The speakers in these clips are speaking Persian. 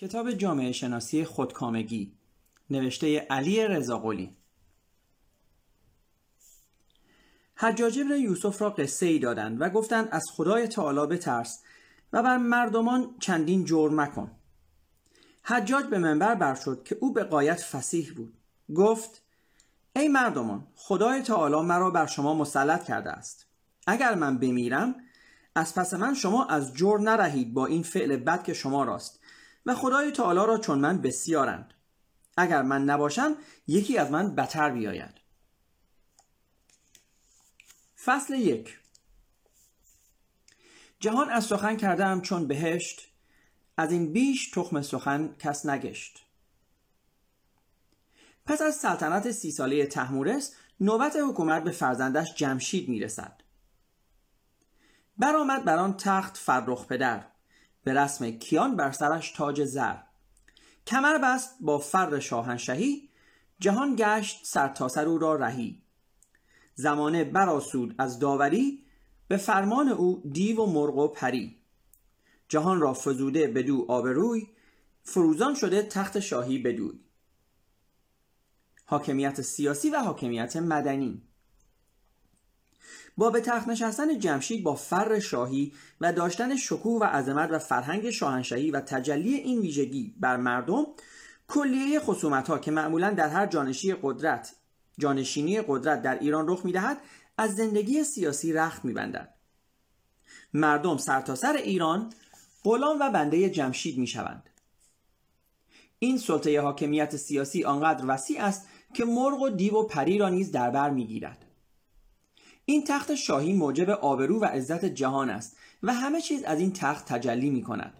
کتاب جامعه شناسی خودکامگی نوشته علی رضاقلی. حجاج ابن یوسف را قصه ای دادند و گفتند از خدای تعالی بترس و بر مردمان چندین جور مکن. حجاج به منبر بر شد که او به قایت فسیح بود. گفت ای مردمان خدای تعالی مرا بر شما مسلط کرده است. اگر من بمیرم از پس من شما از جور نرهید با این فعل بد که شما راست. و خدای تعالی را چون من بسیارند. اگر من نباشم یکی از من بتر بیاید. فصل یک. جهان از سخن کردم چون بهشت از این بیش تخم سخن کس نگشت. پس از سلطنت سی ساله تحمورس نوبت حکومت به فرزندش جمشید می‌رسد. برآمد بر آن تخت فرخ پدر. به رسم کیان بر سرش تاج زر. کمر بست با فر شاهنشهی جهان گشت سرتاسر او را رهی. زمانه براسود از داوری به فرمان او دیو و مرغ و پری. جهان را فزوده بدو آبروی فروزان شده تخت شاهی بدوی. حاکمیت سیاسی و حاکمیت مدنی. با به تخت نشستن جمشید با فر شاهی و داشتن شکوه و عظمت و فرهنگ شاهنشاهی و تجلی این ویژگی بر مردم کلیه خصومت ها که معمولا در هر جانشی قدرت جانشینی قدرت در ایران رخ می‌دهد از زندگی سیاسی رخت میبندد مردم سرتاسر سر ایران غلام و بنده جمشید می‌شوند. این سلطه حاکمیت سیاسی آنقدر وسیع است که مرغ و دیو و پری را نیز در بر می‌گیرد. این تخت شاهی موجب آبرو و عزت جهان است و همه چیز از این تخت تجلی می کند.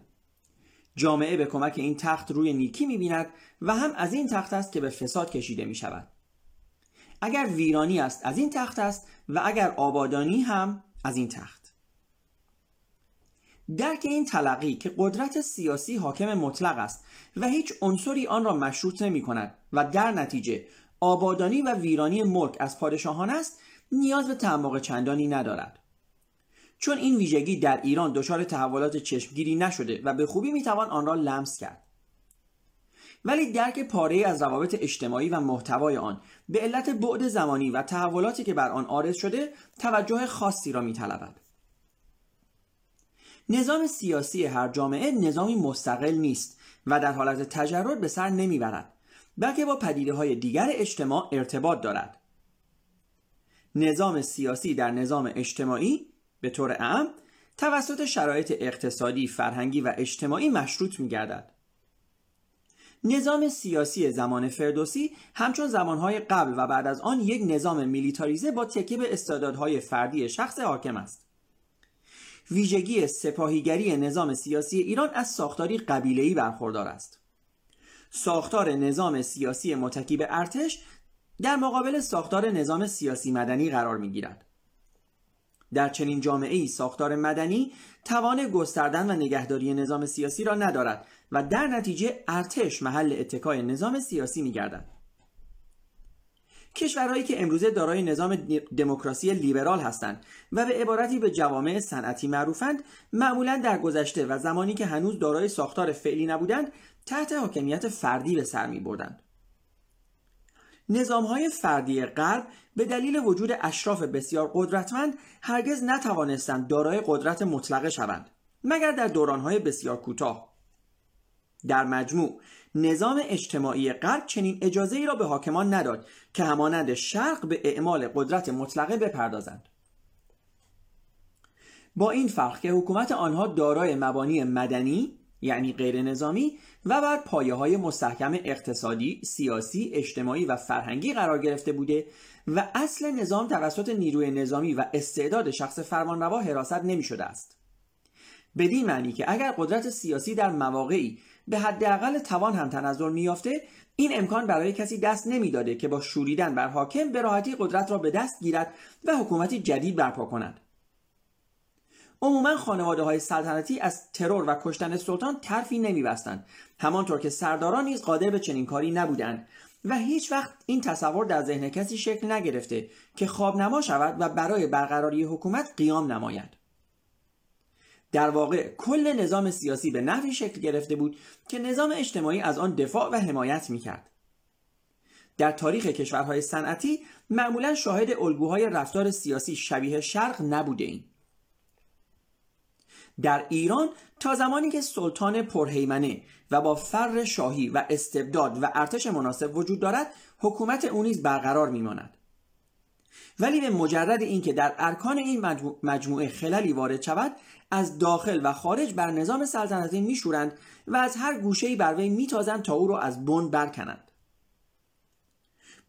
جامعه به کمک این تخت روی نیکی می بیند و هم از این تخت است که به فساد کشیده می شود. اگر ویرانی است از این تخت است و اگر آبادانی هم از این تخت. درک این تلقی که قدرت سیاسی حاکم مطلق است و هیچ عنصری آن را مشروط نمی کند و در نتیجه آبادانی و ویرانی ملک از پادشاهان است نیاز به تعمق چندانی ندارد. چون این ویژگی در ایران دچار تحولات چشمگیری نشده و به خوبی می‌توان آن را لمس کرد. ولی درک پاره از روابط اجتماعی و محتوای آن به علت بعد زمانی و تحولاتی که بر آن آرز شده توجه خاصی را میطلبد. نظام سیاسی هر جامعه نظامی مستقل نیست و در حالت تجرد به سر نمی‌برد بلکه با پدیده های دیگر اجتماع ارتباط دارد. نظام سیاسی در نظام اجتماعی به طور اعم توسط شرایط اقتصادی، فرهنگی و اجتماعی مشروط می گردد. نظام سیاسی زمان فردوسی همچون زمانهای قبل و بعد از آن یک نظام میلیتاریزه با تکیه به استعدادهای فردی شخص حاکم است. ویژگی سپاهیگری نظام سیاسی ایران از ساختاری قبیله‌ای برخوردار است. ساختار نظام سیاسی متکی به ارتش در مقابل ساختار نظام سیاسی مدنی قرار می گیرد. در چنین جامعه ای ساختار مدنی توان گستردن و نگهداری نظام سیاسی را ندارد و در نتیجه ارتش محل اتکای نظام سیاسی می گردد. کشورهایی که امروزه دارای نظام دموکراسی لیبرال هستند و به عبارتی به جوامع صنعتی معروفند معمولا در گذشته و زمانی که هنوز دارای ساختار فعلی نبودند تحت حاکمیت فردی به سر می بردند. نظام های فردی غرب به دلیل وجود اشراف بسیار قدرتمند هرگز نتوانستند دارای قدرت مطلقه شوند مگر در دورانهای بسیار کوتاه. در مجموع نظام اجتماعی غرب چنین اجازه ای را به حاکمان نداد که همانند شرق به اعمال قدرت مطلقه بپردازند. با این فرق که حکومت آنها دارای مبانی مدنی یعنی غیر نظامی و بر پایه های مستحکم اقتصادی، سیاسی، اجتماعی و فرهنگی قرار گرفته بوده و اصل نظام توسط نیروی نظامی و استعداد شخص فرمانروا حراست نمی شده است. بدین معنی که اگر قدرت سیاسی در مواقعی به حداقل توان هم تنظر میافته این امکان برای کسی دست نمی‌داده که با شوریدن بر حاکم به راحتی قدرت را به دست گیرد و حکومتی جدید برپا کند عموما خانواده های سلطنتی از ترور و کشتن سلطان ترفی نمیبستند. همانطور که سرداران نیز قادر به چنین کاری نبودند. و هیچ وقت این تصور در ذهن کسی شکل نگرفته که خواب نما شود و برای برقراری حکومت قیام نماید. در واقع کل نظام سیاسی به نحوی شکل گرفته بود که نظام اجتماعی از آن دفاع و حمایت می‌کرد. در تاریخ کشورهای صنعتی معمولا شاهد الگوهای رفتار سیاسی شبیه شرق نبوده ایم. در ایران تا زمانی که سلطان پرهیمنه و با فر شاهی و استبداد و ارتش مناسب وجود دارد حکومت او نیز برقرار میماند. ولی به مجرد اینکه در ارکان این مجموعه خللی وارد شود از داخل و خارج بر نظام سلطنتی میشورند و از هر گوشه‌ای بر وی میتازند تا او را از بن برکنند.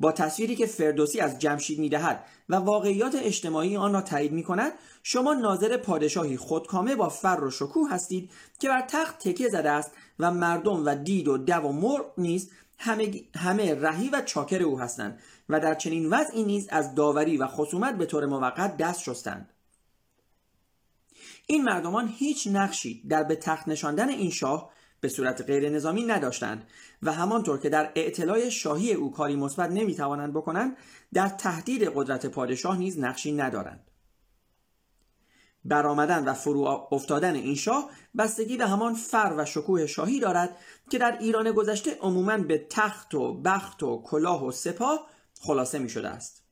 با تصویری که فردوسی از جمشید می‌دهد و واقعیات اجتماعی آن را تایید می کند شما ناظر پادشاهی خودکامه با فر و شکوه هستید که بر تخت تکیه زده است و مردم و دید و دو و مرغ نیز همه, همه رهی و چاکر او هستند و در چنین وضعی نیز از داوری و خصومت به طور موقت دست شستند. این مردمان هیچ نقشی در به تخت نشاندن این شاه به صورت غیر نظامی نداشتند. و همانطور که در اعتلاع شاهی او کاری مثبت نمی‌توانند بکنند در تهدید قدرت پادشاه نیز نقشی ندارند. برآمدن و فرو افتادن این شاه بستگی به همان فر و شکوه شاهی دارد که در ایران گذشته عموما به تخت و بخت و کلاه و سپاه خلاصه می شده است.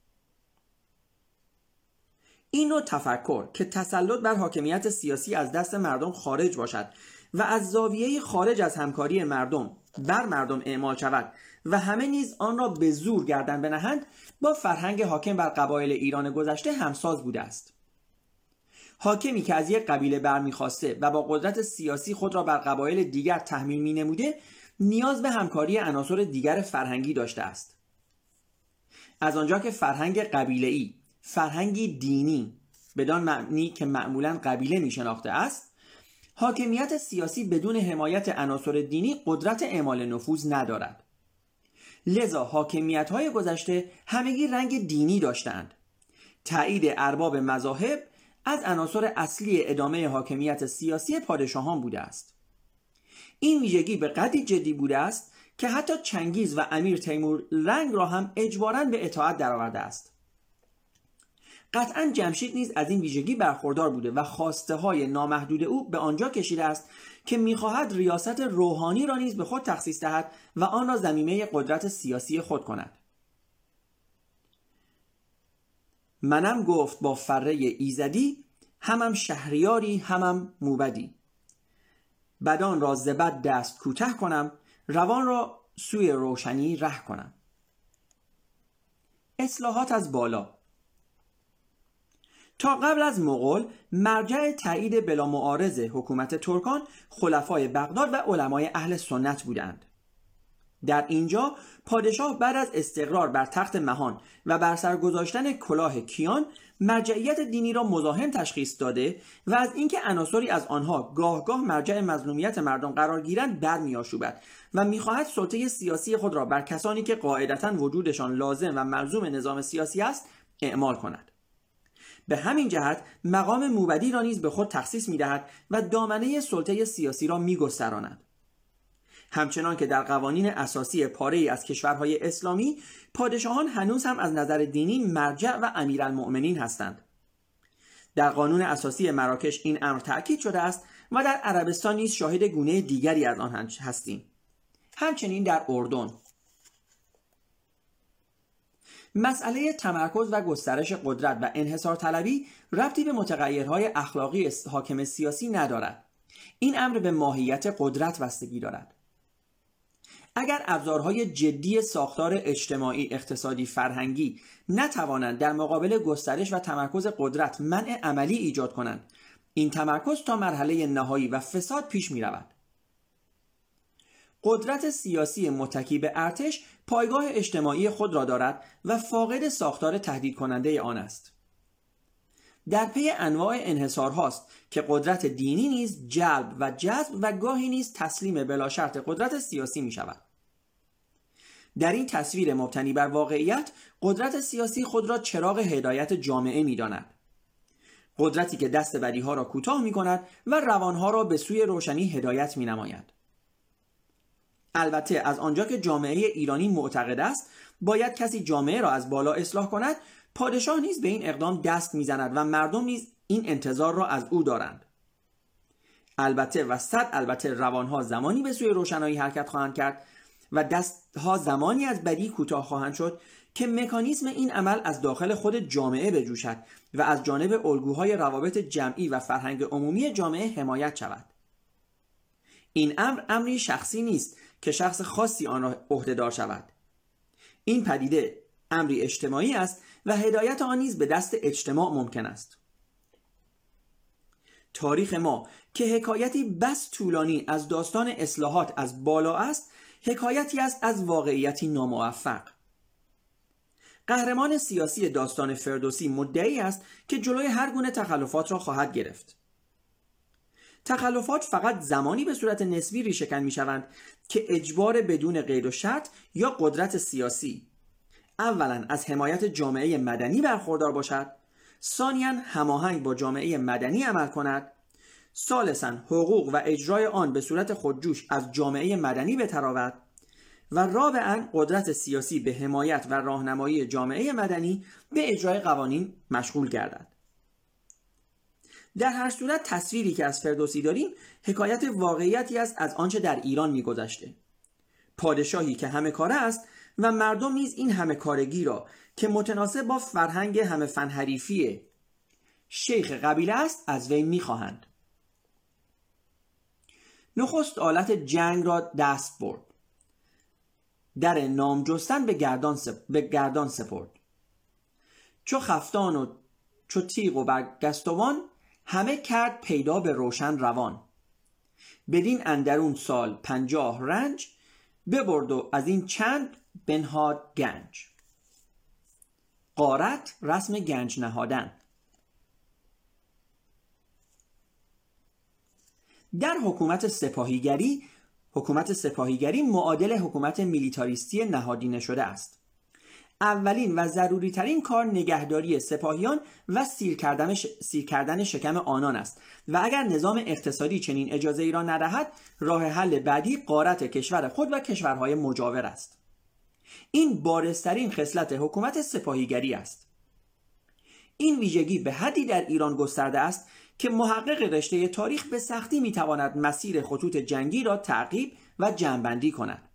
این نوع تفکر که تسلط بر حاکمیت سیاسی از دست مردم خارج باشد و از زاویه خارج از همکاری مردم بر مردم اعمال شود و همه نیز آن را به زور گردن بنهند با فرهنگ حاکم بر قبایل ایران گذشته همساز بوده است. حاکمی که از یک قبیله برمیخواسته و با قدرت سیاسی خود را بر قبایل دیگر تحمیل می نموده نیاز به همکاری عناصر دیگر فرهنگی داشته است. از آنجا که فرهنگ قبیله فرهنگی دینی بدان معنی که معمولا قبیله می شناخته است حاکمیت سیاسی بدون حمایت عناصر دینی قدرت اعمال نفوذ ندارد. لذا حاکمیت های گذشته همگی رنگ دینی داشتند تایید ارباب مذاهب از عناصر اصلی ادامه حاکمیت سیاسی پادشاهان بوده است. این ویژگی به قدری جدی بوده است که حتی چنگیز و امیر تیمور رنگ را هم اجبارا به اطاعت درآورده است. قطعا جمشید نیز از این ویژگی برخوردار بوده و خواسته های نامحدود او به آنجا کشیده است که می‌خواهد ریاست روحانی را نیز به خود تخصیص دهد و آن را زمینه قدرت سیاسی خود کند. منم گفت با فره ایزدی همم شهریاری همم موبدی. بدان را زبد دست کوته کنم روان را سوی روشنی ره کنم. اصلاحات از بالا. تا قبل از مغول مرجع تایید بلا معارض حکومت ترکان خلفای بغداد و علمای اهل سنت بودند. در اینجا پادشاه بعد از استقرار بر تخت مهان و بر سر گذاشتن کلاه کیان مرجعیت دینی را مزاحم تشخیص داده و از اینکه عناصری از آنها گاه گاه مرجع مظلومیت مردم قرار گیرند برمیآشوبد و می‌خواهد سلطه سیاسی خود را بر کسانی که قاعدتا وجودشان لازم و ملزوم نظام سیاسی است اعمال کند. به همین جهت مقام موبدی را نیز به خود تخصیص می‌دهد و دامنه سلطه سیاسی را میگستراند. همچنان که در قوانین اساسی پاره از کشورهای اسلامی پادشاهان هنوز هم از نظر دینی مرجع و امیرالمؤمنین هستند. در قانون اساسی مراکش این امر تأکید شده است و در عربستان نیز شاهد گونه دیگری از آن هستیم. همچنین در اردن. مسئله تمرکز و گسترش قدرت و انحصار طلبی ربطی به متغیرهای اخلاقی حاکم سیاسی ندارد این امر به ماهیت قدرت بستگی دارد اگر ابزارهای جدی ساختار اجتماعی اقتصادی فرهنگی نتوانند در مقابل گسترش و تمرکز قدرت منع عملی ایجاد کنند این تمرکز تا مرحله نهایی و فساد پیش می رود. قدرت سیاسی متکی به ارتش پایگاه اجتماعی خود را دارد و فاقد ساختار تهدید کننده آن است در پی انواع انحصارهاست که قدرت دینی نیز جلب و جذب و گاهی نیز تسلیم بلا شرط قدرت سیاسی می شود در این تصویر مبتنی بر واقعیت قدرت سیاسی خود را چراغ هدایت جامعه می داند. قدرتی که دست بدیها را کوتاه می کند و روانها را به سوی روشنی هدایت می نماید. البته از آنجا که جامعه ایرانی معتقد است باید کسی جامعه را از بالا اصلاح کند پادشاه نیز به این اقدام دست می‌زند و مردم نیز این انتظار را از او دارند. البته و صد البته روانها زمانی به سوی روشنایی حرکت خواهند کرد و دستها زمانی از بدی کوتاه خواهند شد که مکانیزم این عمل از داخل خود جامعه بجوشد و از جانب الگوهای روابط جمعی و فرهنگ عمومی جامعه حمایت شود. این امر امری شخصی نیست که شخص خاصی آن را عهدهدار شود. این پدیده امری اجتماعی است و هدایت آن نیز به دست اجتماع ممکن است. تاریخ ما که حکایتی بس طولانی از داستان اصلاحات از بالا است حکایتی است از واقعیتی ناموفق. قهرمان سیاسی داستان فردوسی مدعی است که جلوی هر گونه تخلفات را خواهد گرفت. تخلفات فقط زمانی به صورت نسبی ریشهکن می شوند که اجبار بدون قید و شرط یا قدرت سیاسی. اولا از حمایت جامعه مدنی برخوردار باشد. ثانیا هماهنگ با جامعه مدنی عمل کند. ثالثا حقوق و اجرای آن به صورت خودجوش از جامعه مدنی بتراود. و رابعا قدرت سیاسی به حمایت و راهنمایی جامعه مدنی به اجرای قوانین مشغول گردد. در هر صورت تصویری که از فردوسی داریم حکایت واقعیتی است از آنچه در ایران میگذشته. پادشاهی که همه کاره است و مردم نیز این همه کارگی را که متناسب با فرهنگ همه فنحریفی شیخ قبیله است از وی می‌خواهند. نخست آلت جنگ را دست برد. در نام جستن به گردان, سپ... به گردان سپرد. چو خفتان و چو تیغ و برگستوان همه کرد پیدا به روشن روان. بدین اندرون سال پنجاه رنج ببرد و از این چند بنهاد گنج. قارت رسم گنج نهادن. در حکومت سپاهیگری حکومت سپاهیگری معادل حکومت میلیتاریستی نهادینه شده است. اولین و ضروری ترین کار نگهداری سپاهیان و سیر کردن, سیر کردن شکم آنان است. و اگر نظام اقتصادی چنین اجازه ای را ندهد راه حل بعدی قارت کشور خود و کشورهای مجاور است. این بارسترین خصلت حکومت سپاهیگری است. این ویژگی به حدی در ایران گسترده است که محقق رشته تاریخ به سختی می‌تواند مسیر خطوط جنگی را تعقیب و جمعبندی کند.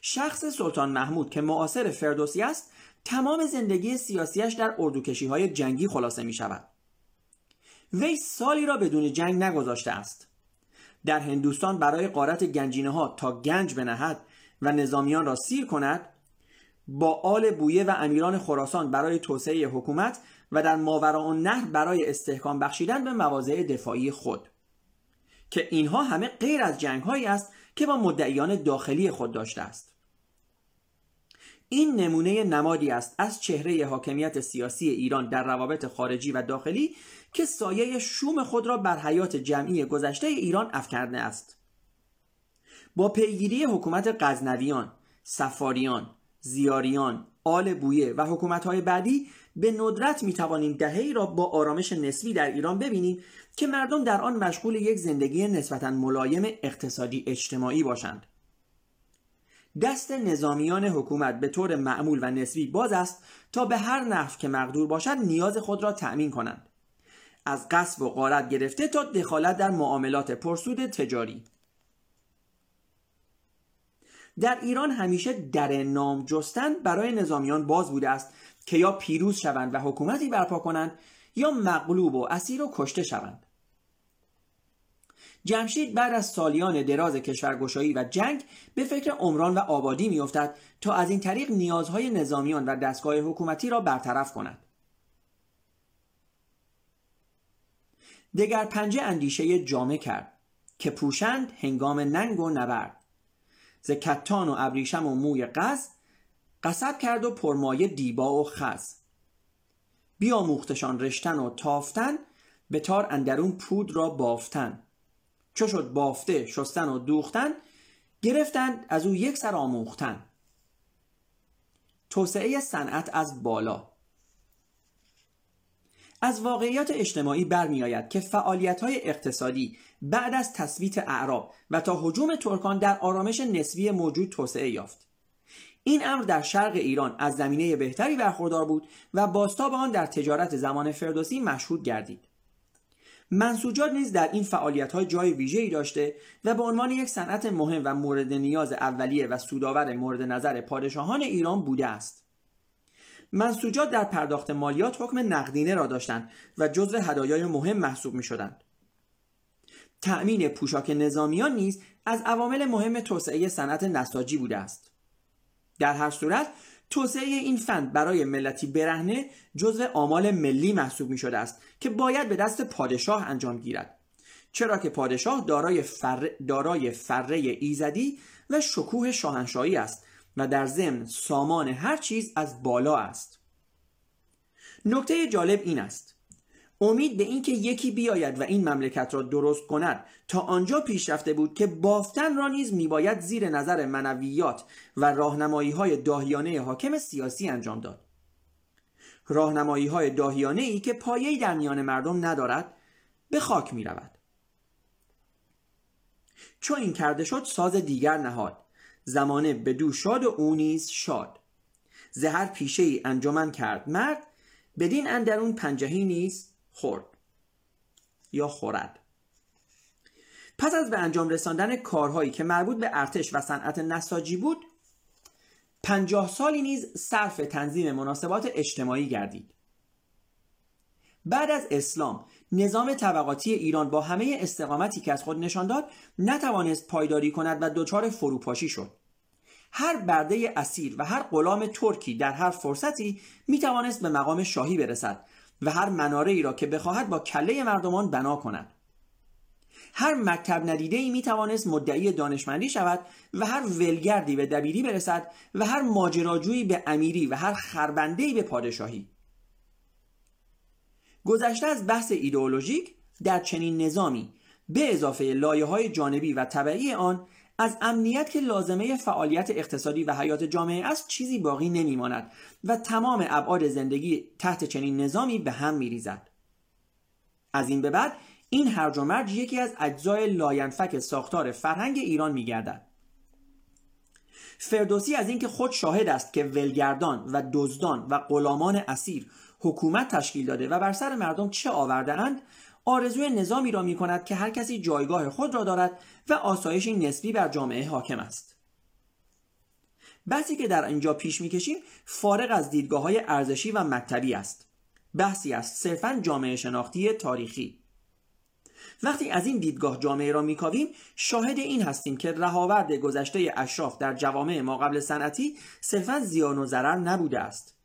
شخص سلطان محمود که معاصر فردوسی است تمام زندگی سیاسیش در اردوکشی های جنگی خلاصه می شود وی سالی را بدون جنگ نگذاشته است. در هندوستان برای قارت گنجینه ها تا گنج بنهد و نظامیان را سیر کند با آل بویه و امیران خراسان برای توسعه حکومت و در ماورا نهر برای استحکام بخشیدن به مواضع دفاعی خود. که اینها همه غیر از جنگ است که با مدعیان داخلی خود داشته است. این نمونه نمادی است از چهره حاکمیت سیاسی ایران در روابط خارجی و داخلی که سایه شوم خود را بر حیات جمعی گذشته ایران افکنده است. با پیگیری حکومت غزنویان، سفاریان، زیاریان، آل بویه و حکومت‌های بعدی به ندرت می توانیم دهه را با آرامش نسبی در ایران ببینیم که مردم در آن مشغول یک زندگی نسبتا ملایم اقتصادی اجتماعی باشند. دست نظامیان حکومت به طور معمول و نسبی باز است تا به هر نحو که مقدور باشد نیاز خود را تأمین کنند. از قصب و غارت گرفته تا دخالت در معاملات پرسود تجاری. در ایران همیشه در نام جستن برای نظامیان باز بوده است که یا پیروز شوند و حکومتی برپا کنند یا مغلوب و اسیر و کشته شوند جمشید بعد از سالیان دراز کشورگشایی و جنگ به فکر عمران و آبادی میافتد تا از این طریق نیازهای نظامیان و دستگاه حکومتی را برطرف کند. دگر پنجه اندیشه جامع کرد که پوشند هنگام ننگ و نبرد. ز کتان و ابریشم و موی قز قصب کرد و پرمایه دیبا و خز. بیاموختشان رشتن و تافتن به تار اندرون پود را بافتن. چو شد بافته شستن و دوختن گرفتند از او یک سر آموختن. توسعه صنعت از بالا. از واقعیات اجتماعی برمیآید که فعالیت های اقتصادی بعد از تثبیت اعراب و تا حجوم ترکان در آرامش نسبی موجود توسعه یافت. این امر در شرق ایران از زمینه بهتری برخوردار بود و باستاب آن در تجارت زمان فردوسی مشهود گردید. منسوجات نیز در این فعالیت های جای ویژه‌ای داشته و به عنوان یک صنعت مهم و مورد نیاز اولیه و سودآور مورد نظر پادشاهان ایران بوده است. منسوجات در پرداخت مالیات حکم نقدینه را داشتند و جزو هدایای مهم محسوب می شدند. تأمین پوشاک نظامیان نیز از عوامل مهم توسعه صنعت نساجی بوده است. در هر صورت توسعه این فن برای ملتی برهنه جزء آمال ملی محسوب می شده است که باید به دست پادشاه انجام گیرد. چرا که پادشاه دارای, فر... دارای فره ایزدی و شکوه شاهنشاهی است و در ضمن سامان هر چیز از بالا است. نکته جالب این است امید به اینکه یکی بیاید و این مملکت را درست کند. تا آنجا پیش رفته بود که بافتن را نیز میباید زیر نظر منویات و راهنمایی های داهیانه حاکم سیاسی انجام داد. راهنمایی های داهیانه ای که پایه‌ای در میان مردم ندارد به خاک می رود. چون این کرده شد ساز دیگر نهاد. زمانه بدو شاد و او نیز شاد. زهر پیشه ای انجمن کرد. مرد بدین اندرون پنجهی نیز خورد یا خورد. پس از به انجام رساندن کارهایی که مربوط به ارتش و صنعت نساجی بود پنجاه سالی نیز صرف تنظیم مناسبات اجتماعی گردید. بعد از اسلام نظام طبقاتی ایران با همه استقامتی که از خود نشان داد نتوانست پایداری کند و دچار فروپاشی شد. هر برده اسیر و هر غلام ترکی در هر فرصتی می توانست به مقام شاهی برسد و هر مناره ای را که بخواهد با کله مردمان بنا کند. هر مکتب ندیده ای می توانست مدعی دانشمندی شود و هر ولگردی به دبیری برسد و هر ماجراجویی به امیری و هر خربنده ای به پادشاهی. گذشته از بحث ایدئولوژیک در چنین نظامی به اضافه لایه های جانبی و طبعی آن از امنیت که لازمه فعالیت اقتصادی و حیات جامعه است چیزی باقی نمیماند و تمام ابعاد زندگی تحت چنین نظامی به هم میریزد. از این به بعد این هرج و مرج یکی از اجزای لاینفک ساختار فرهنگ ایران میگردد. فردوسی از اینکه خود شاهد است که ولگردان و دزدان و غلامان اسیر حکومت تشکیل داده و بر سر مردم چه آورده اند آرزوی نظامی را می کند که هر کسی جایگاه خود را دارد و آسایشی نسبی بر جامعه حاکم است. بحثی که در اینجا پیش می‌کشیم فارغ از دیدگاه های ارزشی و مکتبی است. بحثی است صرفا جامعه شناختی تاریخی. وقتی از این دیدگاه جامعه را میکاویم شاهد این هستیم که رهاورد گذشته اشراف در جوامع ما قبل صنعتی صرفا زیان و ضرر نبوده است.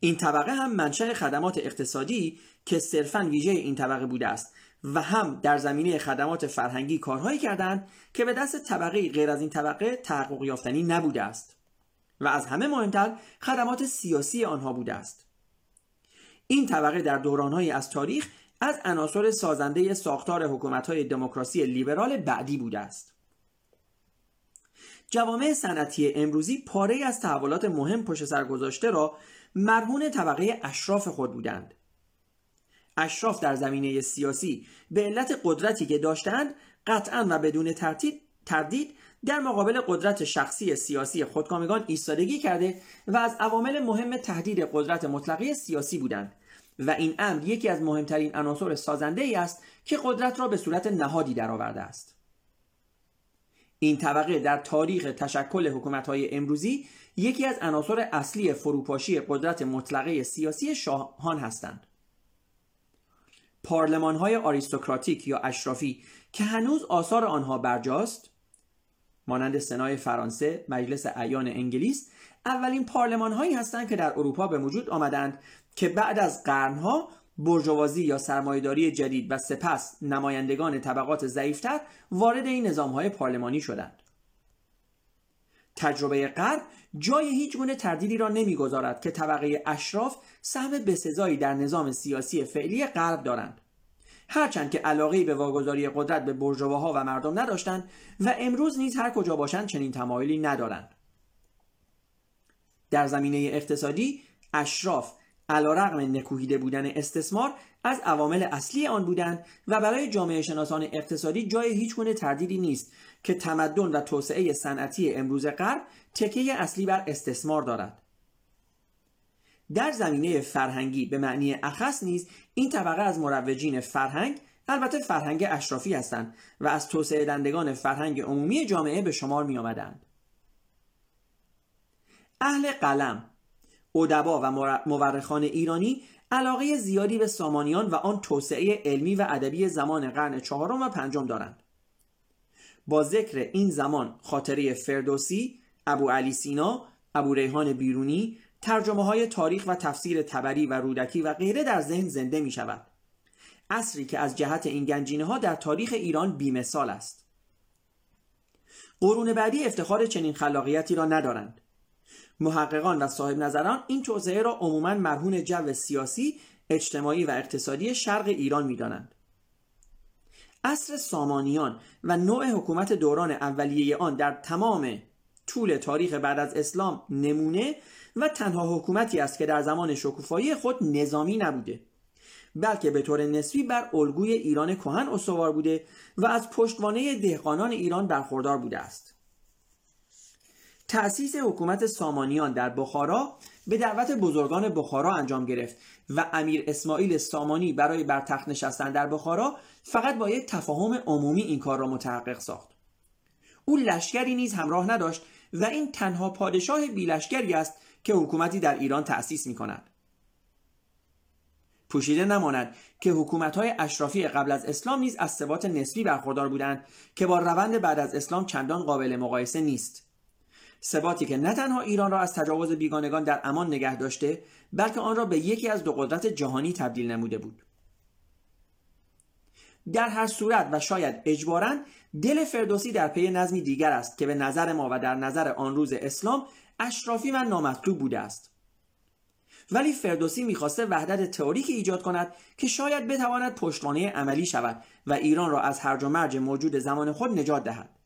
این طبقه هم منشأ خدمات اقتصادی که صرفا ویژه این طبقه بوده است و هم در زمینه خدمات فرهنگی کارهایی کردند که به دست طبقه غیر از این طبقه تحقق یافتنی نبوده است و از همه مهمتر خدمات سیاسی آنها بوده است. این طبقه در دورانهایی از تاریخ از عناصر سازنده ساختار حکومت‌های دموکراسی لیبرال بعدی بوده است. جوامع صنعتی امروزی پاره از تحولات مهم پشت سر گذاشته را مرهون طبقه اشراف خود بودند. اشراف در زمینه سیاسی به علت قدرتی که داشتند قطعا و بدون تردید در مقابل قدرت شخصی سیاسی خودکامگان ایستادگی کرده و از عوامل مهم تهدید قدرت مطلقه سیاسی بودند. و این امر یکی از مهمترین عناصر سازنده ای است که قدرت را به صورت نهادی درآورده است. این طبقه در تاریخ تشکل حکومت‌های امروزی یکی از عناصر اصلی فروپاشی قدرت مطلقه سیاسی شاهان هستند. پارلمان های آریستوکراتیک یا اشرافی که هنوز آثار آنها برجاست مانند سنای فرانسه، مجلس ایان انگلیس اولین پارلمان هایی هستند که در اروپا به وجود آمدند که بعد از قرنها برجوازی یا سرمایهداری جدید و سپس نمایندگان طبقات ضعیفتر وارد این نظام های پارلمانی شدند. تجربه غرب جای هیچ گونه تردیدی را نمی‌گذارد که طبقه اشراف سهم بسزایی در نظام سیاسی فعلی غرب دارند. هرچند که علاقه به واگذاری قدرت به برجواها و مردم نداشتند و امروز نیز هر کجا باشند چنین تمایلی ندارند. در زمینه اقتصادی اشراف علیرغم نکوهیده بودن استثمار از عوامل اصلی آن بودند و برای جامعه شناسان اقتصادی جای هیچ گونه تردیدی نیست که تمدن و توسعه صنعتی امروز غرب تکیه اصلی بر استثمار دارد در زمینه فرهنگی به معنی اخص نیز این طبقه از مروجین فرهنگ البته فرهنگ اشرافی هستند و از توسعه دندگان فرهنگ عمومی جامعه به شمار می آمدند. اهل قلم ادبا و مورخان ایرانی علاقه زیادی به سامانیان و آن توسعه علمی و ادبی زمان قرن چهارم و پنجم دارند با ذکر این زمان خاطره فردوسی ابو علی سینا ابو ریحان بیرونی ترجمه های تاریخ و تفسیر تبری و رودکی و غیره در ذهن زنده می شود اصری که از جهت این گنجینه ها در تاریخ ایران بیمثال است. قرون بعدی افتخار چنین خلاقیتی را ندارند. محققان و صاحب نظران این توسعه را عموما مرهون جو سیاسی اجتماعی و اقتصادی شرق ایران می‌دانند. اصر سامانیان و نوع حکومت دوران اولیه آن در تمام طول تاریخ بعد از اسلام نمونه و تنها حکومتی است که در زمان شکوفایی خود نظامی نبوده بلکه به طور نسبی بر الگوی ایران کهن استوار بوده و از پشتوانه دهقانان ایران برخوردار بوده است. تأسیس حکومت سامانیان در بخارا به دعوت بزرگان بخارا انجام گرفت و امیر اسماعیل سامانی برای بر تخت نشستن در بخارا فقط با یک تفاهم عمومی این کار را متحقق ساخت او لشکری نیز همراه نداشت و این تنها پادشاه بیلشکری است که حکومتی در ایران تأسیس می کند. پوشیده نماند که حکومت های اشرافی قبل از اسلام نیز از ثبات نسبی برخوردار بودند که با روند بعد از اسلام چندان قابل مقایسه نیست ثباتی که نه تنها ایران را از تجاوز بیگانگان در امان نگه داشته بلکه آن را به یکی از دو قدرت جهانی تبدیل نموده بود. در هر صورت و شاید اجبارا دل فردوسی در پی نظمی دیگر است که به نظر ما و در نظر آن روز اسلام اشرافی و نامطلوب بوده است. ولی فردوسی می‌خواسته وحدت تئوریکی ایجاد کند که شاید بتواند پشتوانه عملی شود و ایران را از هرج و مرج موجود زمان خود نجات دهد.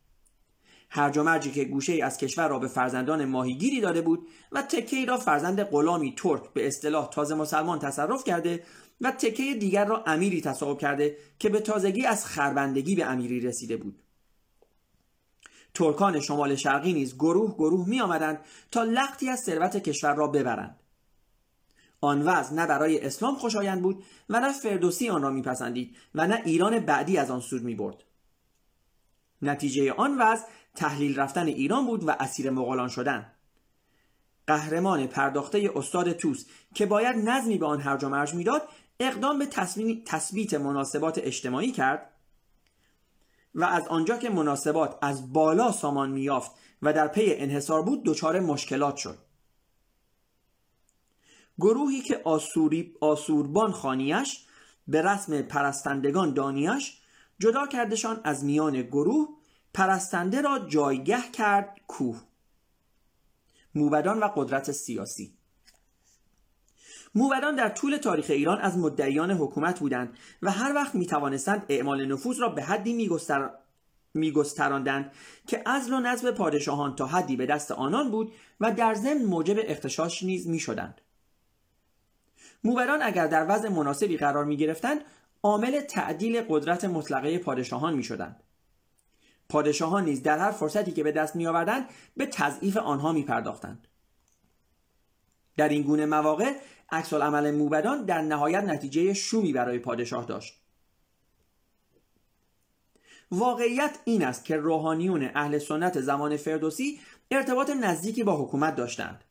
هرج و مرجی که گوشه ای از کشور را به فرزندان ماهیگیری داده بود و تکه ای را فرزند غلامی ترک به اصطلاح تازه مسلمان تصرف کرده و تکه دیگر را امیری تصاحب کرده که به تازگی از خربندگی به امیری رسیده بود ترکان شمال شرقی نیز گروه گروه می آمدند تا لختی از ثروت کشور را ببرند آن وضع نه برای اسلام خوشایند بود و نه فردوسی آن را میپسندید و نه ایران بعدی از آن سود می برد. نتیجه آن وضع تحلیل رفتن ایران بود و اسیر مغولان شدن. قهرمان پرداخته استاد توس که باید نظمی به آن هرج و مرج می‌داد اقدام به تثبیت مناسبات اجتماعی کرد و از آنجا که مناسبات از بالا سامان میافت و در پی انحصار بود دچار مشکلات شد. گروهی که آسوری آسوربان خانیش به رسم پرستندگان دانیش جدا کردشان از میان گروه پرستنده را جایگه کرد کوه موبدان و قدرت سیاسی موبدان در طول تاریخ ایران از مدعیان حکومت بودند و هر وقت می توانستند اعمال نفوذ را به حدی میگستر... میگستراندند که ازل و نظم پادشاهان تا حدی به دست آنان بود و در ضمن موجب اختشاش نیز می شدند. موبدان اگر در وضع مناسبی قرار می گرفتند عامل تعدیل قدرت مطلقه پادشاهان می شدند. پادشاهان نیز در هر فرصتی که به دست می آوردند به تضعیف آنها می پرداختند. در این گونه مواقع عکس عمل موبدان در نهایت نتیجه شومی برای پادشاه داشت. واقعیت این است که روحانیون اهل سنت زمان فردوسی ارتباط نزدیکی با حکومت داشتند.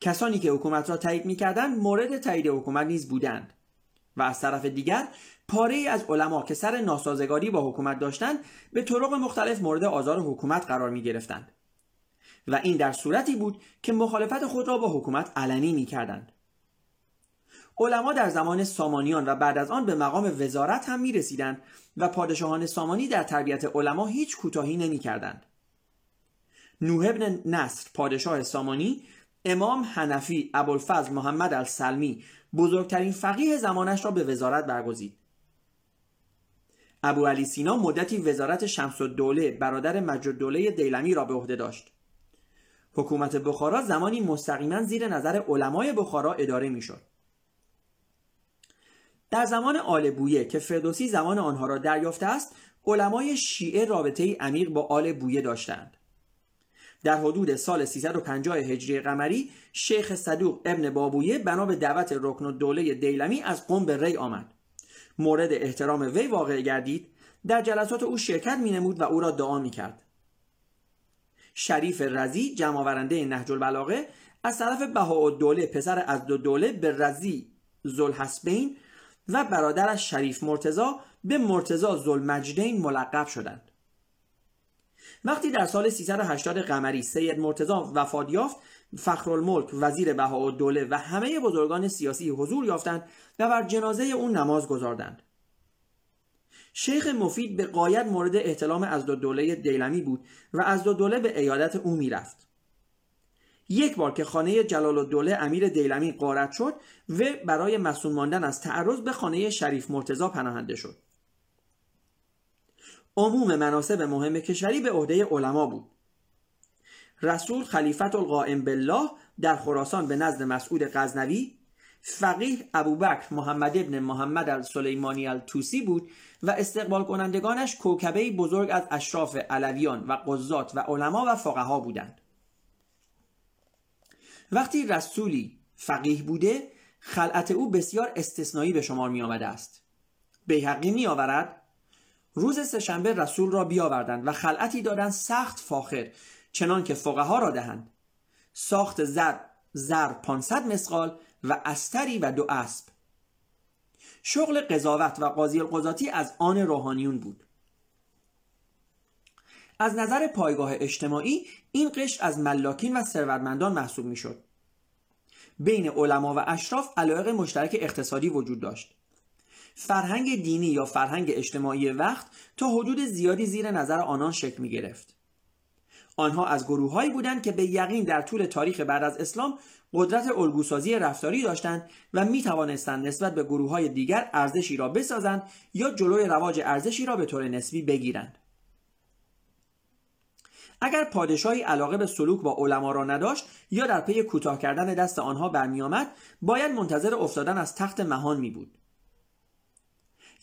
کسانی که حکومت را تایید می‌کردند مورد تایید حکومت نیز بودند و از طرف دیگر پاره از علما که سر ناسازگاری با حکومت داشتند به طرق مختلف مورد آزار حکومت قرار می گرفتند و این در صورتی بود که مخالفت خود را با حکومت علنی می کردند. علما در زمان سامانیان و بعد از آن به مقام وزارت هم می رسیدند و پادشاهان سامانی در تربیت علما هیچ کوتاهی نمی کردند. نوح ابن نصر پادشاه سامانی امام حنفی ابوالفضل محمد السلمی بزرگترین فقیه زمانش را به وزارت برگزید ابو علی سینا مدتی وزارت شمس الدوله برادر مجد دیلمی را به عهده داشت. حکومت بخارا زمانی مستقیما زیر نظر علمای بخارا اداره می‌شد. در زمان آل بویه که فردوسی زمان آنها را دریافته است علمای شیعه رابطه عمیق با آل بویه داشتند. در حدود سال 350 هجری قمری شیخ صدوق ابن بابویه بنا به دعوت رکن الدوله دیلمی از قم به ری آمد. مورد احترام وی واقع گردید در جلسات او شرکت می نمود و او را دعا می کرد. شریف رزی جمعآورنده نهج البلاغه از طرف بهاءالدوله پسر از دو دوله به رزی ذوالحسبین و برادرش شریف مرتزا به مرتزا ذوالمجدین ملقب شدند. وقتی در سال 380 قمری سید مرتزا وفات یافت فخرالملک وزیر بهاءالدوله و همه بزرگان سیاسی حضور یافتند و بر جنازه او نماز گذاردند. شیخ مفید به قایت مورد احترام از دو دوله دیلمی بود و از دو دوله به ایادت او می‌رفت. یک بار که خانه جلال الدوله امیر دیلمی قارت شد و برای مسئول ماندن از تعرض به خانه شریف مرتزا پناهنده شد. عموم مناسب مهم کشوری به عهده علما بود. رسول خلیفت القائم بالله در خراسان به نزد مسعود غزنوی فقیه ابوبکر محمد ابن محمد السلیمانی التوسی بود و استقبال کنندگانش کوکبه بزرگ از اشراف علویان و قضات و علما و فقها بودند. وقتی رسولی فقیه بوده خلعت او بسیار استثنایی به شمار می آمده است. بیحقی می آورد روز سهشنبه رسول را بیاوردند و خلعتی دادند سخت فاخر چنان که فقها را دهند. ساخت زر زر 500 مسقال و استری و دو اسب. شغل قضاوت و قاضی القضاتی از آن روحانیون بود. از نظر پایگاه اجتماعی این قشر از ملاکین و ثروتمندان محسوب می‌شد. بین علما و اشراف علایق مشترک اقتصادی وجود داشت. فرهنگ دینی یا فرهنگ اجتماعی وقت تا حدود زیادی زیر نظر آنان شکل می گرفت. آنها از گروههایی بودند که به یقین در طول تاریخ بعد از اسلام قدرت الگوسازی رفتاری داشتند و می توانستند نسبت به گروه های دیگر ارزشی را بسازند یا جلوی رواج ارزشی را به طور نسبی بگیرند. اگر پادشاهی علاقه به سلوک با علما را نداشت یا در پی کوتاه کردن دست آنها برمیآمد باید منتظر افتادن از تخت مهان می بود.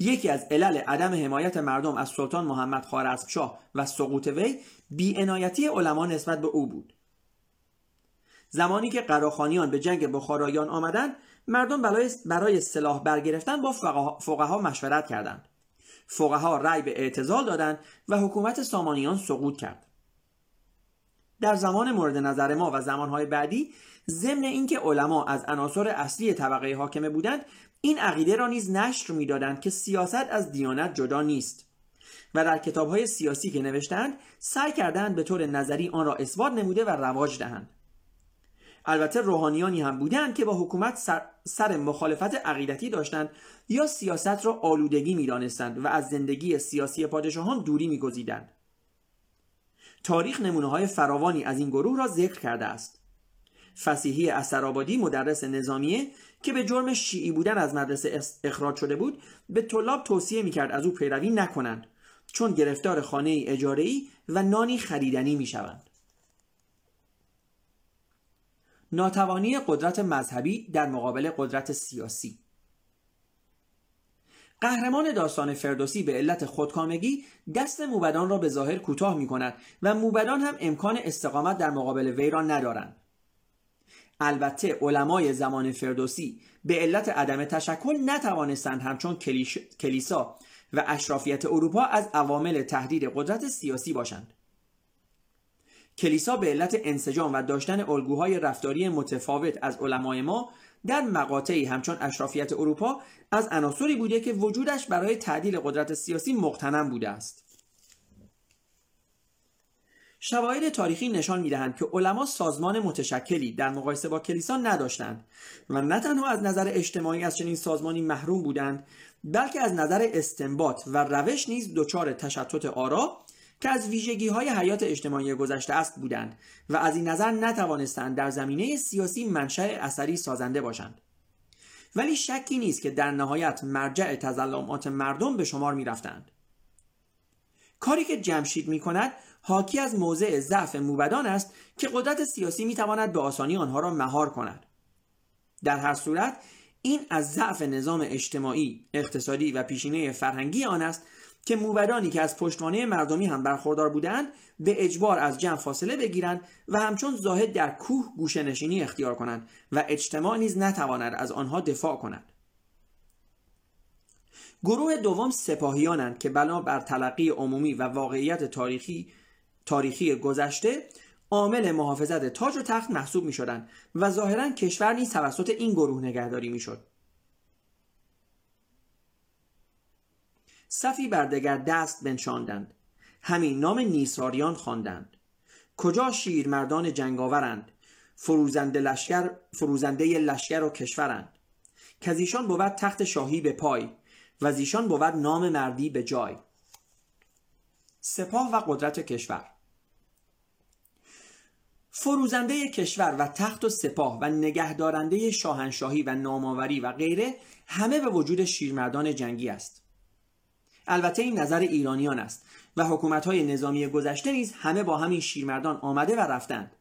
یکی از علل عدم حمایت مردم از سلطان محمد خوارزمشاه و سقوط وی بیعنایتی علما نسبت به او بود. زمانی که قراخانیان به جنگ بخارایان آمدند مردم برای سلاح برگرفتن با فقها مشورت کردند. فقها رأی به اعتزال دادند و حکومت سامانیان سقوط کرد. در زمان مورد نظر ما و زمانهای بعدی ضمن اینکه علما از عناصر اصلی طبقه حاکمه بودند این عقیده را نیز نشر می‌دادند که سیاست از دیانت جدا نیست و در کتابهای سیاسی که نوشتند سعی کردند به طور نظری آن را اثبات نموده و رواج دهند. البته روحانیانی هم بودند که با حکومت سر, سر مخالفت عقیدتی داشتند یا سیاست را آلودگی می‌دانستند و از زندگی سیاسی پادشاهان دوری میگزیدند. تاریخ نمونه های فراوانی از این گروه را ذکر کرده است. فسیحی اسرآبادی مدرس نظامیه که به جرم شیعی بودن از مدرسه اخراج شده بود به طلاب توصیه می‌کرد از او پیروی نکنند چون گرفتار خانه اجاره‌ای و نانی خریدنی می‌شوند. ناتوانی قدرت مذهبی در مقابل قدرت سیاسی. قهرمان داستان فردوسی به علت خودکامگی دست موبدان را به ظاهر کوتاه می کند و موبدان هم امکان استقامت در مقابل وی را ندارند. البته علمای زمان فردوسی به علت عدم تشکل نتوانستند همچون کلیسا و اشرافیت اروپا از عوامل تهدید قدرت سیاسی باشند. کلیسا به علت انسجام و داشتن الگوهای رفتاری متفاوت از علمای ما در مقاطعی همچون اشرافیت اروپا از عناصری بوده که وجودش برای تعدیل قدرت سیاسی مقتنم بوده است. شواهد تاریخی نشان می‌دهند که علما سازمان متشکلی در مقایسه با کلیسا نداشتند و نه تنها از نظر اجتماعی از چنین سازمانی محروم بودند بلکه از نظر استنباط و روش نیز دچار تشتت آرا که از ویژگی های حیات اجتماعی گذشته است بودند و از این نظر نتوانستند در زمینه سیاسی منشأ اثری سازنده باشند ولی شکی نیست که در نهایت مرجع تظلمات مردم به شمار می رفتند. کاری که جمشید می کند حاکی از موضع ضعف موبدان است که قدرت سیاسی می تواند به آسانی آنها را مهار کند در هر صورت این از ضعف نظام اجتماعی، اقتصادی و پیشینه فرهنگی آن است که موبدانی که از پشتوانه مردمی هم برخوردار بودند به اجبار از جمع فاصله بگیرند و همچون زاهد در کوه گوشه نشینی اختیار کنند و اجتماع نیز نتواند از آنها دفاع کند گروه دوم سپاهیانند که بنا بر تلقی عمومی و واقعیت تاریخی تاریخی گذشته عامل محافظت تاج و تخت محسوب می شدن و ظاهرا کشور نیز توسط این گروه نگهداری می شد. صفی بر دگر دست بنشاندند. همین نام نیساریان خواندند. کجا شیرمردان جنگاورند؟ فروزنده لشکر فروزنده لشکر و کشورند. که از بود تخت شاهی به پای و از بود نام مردی به جای. سپاه و قدرت کشور. فروزنده کشور و تخت و سپاه و نگهدارنده شاهنشاهی و نامآوری و غیره همه به وجود شیرمردان جنگی است. البته این نظر ایرانیان است و حکومت های نظامی گذشته نیز همه با همین شیرمردان آمده و رفتند.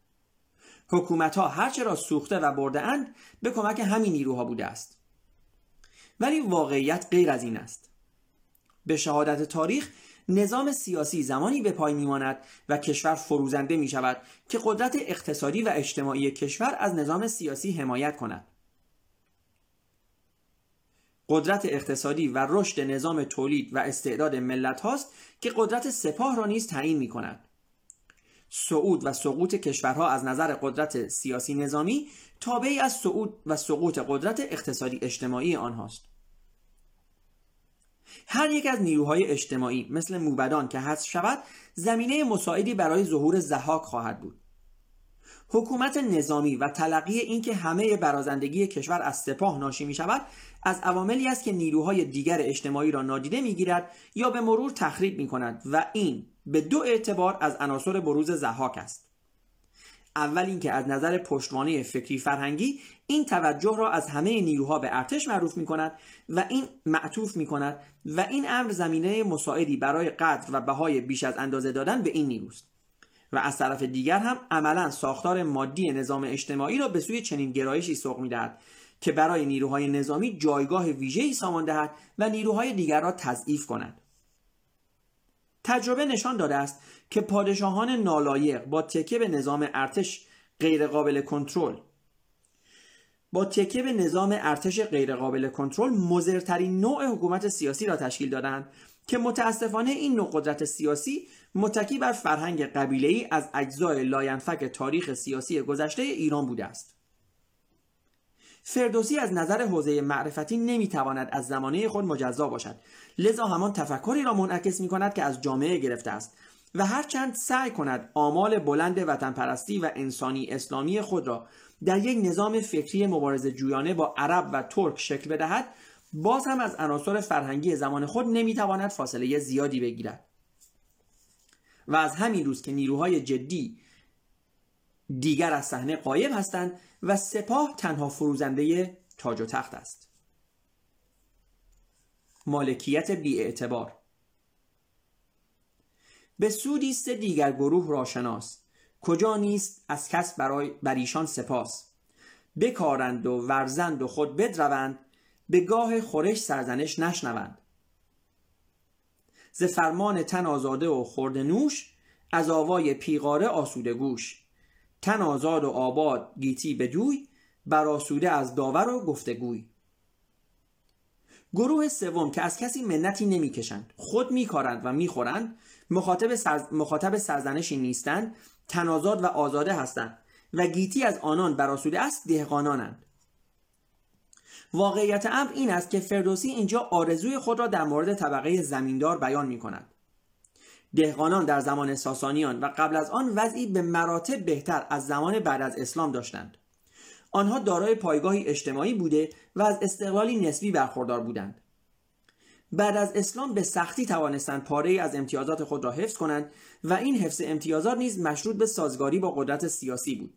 حکومت ها هرچه را سوخته و برده اند به کمک همین نیروها بوده است. ولی واقعیت غیر از این است. به شهادت تاریخ نظام سیاسی زمانی به پای میماند و کشور فروزنده می شود که قدرت اقتصادی و اجتماعی کشور از نظام سیاسی حمایت کند. قدرت اقتصادی و رشد نظام تولید و استعداد ملت هاست که قدرت سپاه را نیز تعیین می کند. صعود و سقوط کشورها از نظر قدرت سیاسی نظامی تابعی از صعود و سقوط قدرت اقتصادی اجتماعی آنهاست. هر یک از نیروهای اجتماعی مثل موبدان که حذف شود زمینه مساعدی برای ظهور زحاک خواهد بود. حکومت نظامی و تلقی اینکه همه برازندگی کشور از سپاه ناشی می شود از عواملی است که نیروهای دیگر اجتماعی را نادیده می گیرد یا به مرور تخریب می کند و این به دو اعتبار از عناصر بروز زحاک است. اول اینکه از نظر پشتوانه فکری فرهنگی این توجه را از همه نیروها به ارتش معروف می کند و این معطوف می کند و این امر زمینه مساعدی برای قدر و بهای بیش از اندازه دادن به این نیروست. و از طرف دیگر هم عملا ساختار مادی نظام اجتماعی را به سوی چنین گرایشی سوق می‌دهد که برای نیروهای نظامی جایگاه ویژه‌ای سامان دهد و نیروهای دیگر را تضعیف کند. تجربه نشان داده است که پادشاهان نالایق با تکیه به نظام ارتش غیرقابل کنترل با تکیه به نظام ارتش غیرقابل کنترل مضرترین نوع حکومت سیاسی را تشکیل دادند که متاسفانه این نوع قدرت سیاسی متکی بر فرهنگ ای از اجزای لاینفک تاریخ سیاسی گذشته ایران بوده است. فردوسی از نظر حوزه معرفتی نمی‌تواند از زمانه خود مجزا باشد. لذا همان تفکری را منعکس می کند که از جامعه گرفته است و هرچند سعی کند آمال بلند وطن پرستی و انسانی اسلامی خود را در یک نظام فکری مبارزه جویانه با عرب و ترک شکل بدهد باز هم از عناصر فرهنگی زمان خود نمی‌تواند فاصله زیادی بگیرد. و از همین روز که نیروهای جدی دیگر از صحنه قایب هستند و سپاه تنها فروزنده تاج و تخت است. مالکیت اعتبار به سودیست دیگر گروه را شناس. کجا نیست از کس برای بر ایشان سپاس. بکارند و ورزند و خود بدروند. به گاه خورش سرزنش نشنوند. ز فرمان تن آزاده و خورد نوش از آوای پیغاره آسوده گوش. تن آزاد و آباد گیتی بدوی بر آسوده از داور و گفتگوی گروه سوم که از کسی منتی نمی‌کشند خود میکارند و می‌خورند مخاطب, سرز... مخاطب سرزنشی نیستند تنازاد و آزاده هستند و گیتی از آنان براسوده است دهقانانند. واقعیت امر این است که فردوسی اینجا آرزوی خود را در مورد طبقه زمیندار بیان می کند. دهقانان در زمان ساسانیان و قبل از آن وضعی به مراتب بهتر از زمان بعد از اسلام داشتند. آنها دارای پایگاهی اجتماعی بوده و از استقلالی نسبی برخوردار بودند. بعد از اسلام به سختی توانستند پاره از امتیازات خود را حفظ کنند و این حفظ امتیازات نیز مشروط به سازگاری با قدرت سیاسی بود.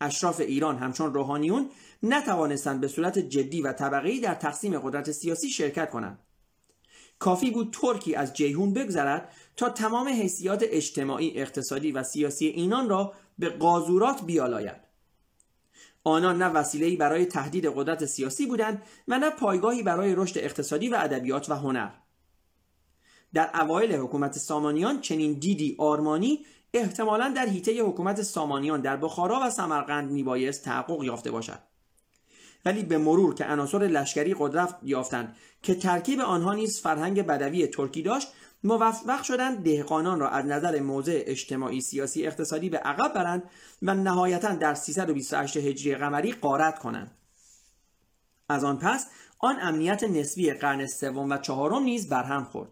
اشراف ایران همچون روحانیون نتوانستند به صورت جدی و طبقه‌ای در تقسیم قدرت سیاسی شرکت کنند. کافی بود ترکی از جیهون بگذرد تا تمام حیثیات اجتماعی اقتصادی و سیاسی اینان را به قاضورات بیالاید. آنان نه وسیله‌ای برای تهدید قدرت سیاسی بودند و نه پایگاهی برای رشد اقتصادی و ادبیات و هنر. در اوایل حکومت سامانیان چنین دیدی آرمانی احتمالا در حیطه حکومت سامانیان در بخارا و سمرقند میبایست تحقق یافته باشد. ولی به مرور که عناصر لشکری قدرت یافتند که ترکیب آنها نیز فرهنگ بدوی ترکی داشت موفق شدند دهقانان را از نظر موضع اجتماعی سیاسی اقتصادی به عقب برند و نهایتا در 328 هجری قمری قارت کنند. از آن پس آن امنیت نسبی قرن سوم و چهارم نیز برهم خورد.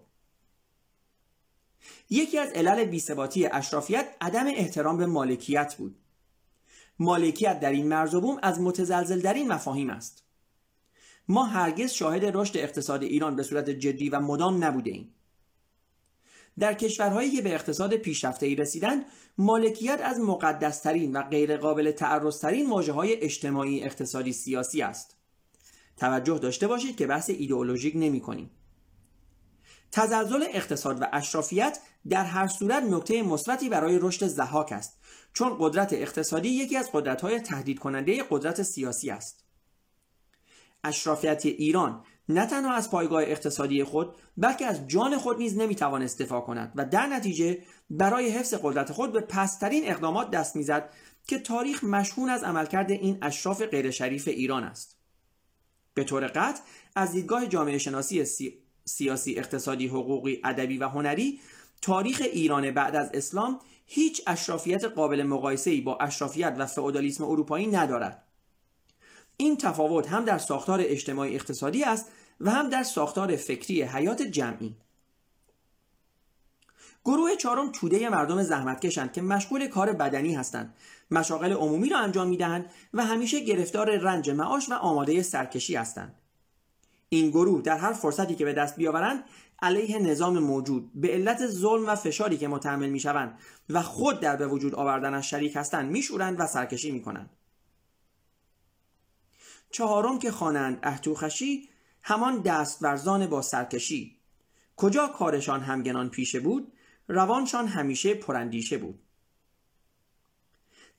یکی از علل بیثباتی اشرافیت عدم احترام به مالکیت بود. مالکیت در این مرزوبوم از متزلزلترین مفاهیم است ما هرگز شاهد رشد اقتصاد ایران به صورت جدی و مدام نبوده ایم. در کشورهایی که به اقتصاد پیشرفته ای رسیدند مالکیت از مقدسترین و غیرقابل تعرضترین واجه های اجتماعی اقتصادی سیاسی است توجه داشته باشید که بحث ایدئولوژیک نمی کنیم. تزلزل اقتصاد و اشرافیت در هر صورت نکته مثبتی برای رشد زحاک است چون قدرت اقتصادی یکی از قدرت‌های تهدید کننده قدرت سیاسی است. اشرافیت ایران نه تنها از پایگاه اقتصادی خود بلکه از جان خود نیز نمی‌توانست دفاع کند و در نتیجه برای حفظ قدرت خود به پسترین اقدامات دست می‌زد که تاریخ مشهون از عملکرد این اشراف غیر شریف ایران است به طور قطع از دیدگاه جامعه شناسی سیاسی اقتصادی حقوقی ادبی و هنری تاریخ ایران بعد از اسلام هیچ اشرافیت قابل مقایسه با اشرافیت و فئودالیسم اروپایی ندارد. این تفاوت هم در ساختار اجتماعی اقتصادی است و هم در ساختار فکری حیات جمعی. گروه چهارم توده مردم زحمتکشند که مشغول کار بدنی هستند مشاغل عمومی را انجام می‌دهند و همیشه گرفتار رنج معاش و آماده سرکشی هستند. این گروه در هر فرصتی که به دست بیاورند علیه نظام موجود به علت ظلم و فشاری که متحمل می‌شوند و خود در به وجود آوردنش شریک هستند میشورند و سرکشی می‌کنند. چهارم که خوانند اهتوخشی همان دستورزان با سرکشی. کجا کارشان همگنان پیشه بود؟ روانشان همیشه پرندیشه بود.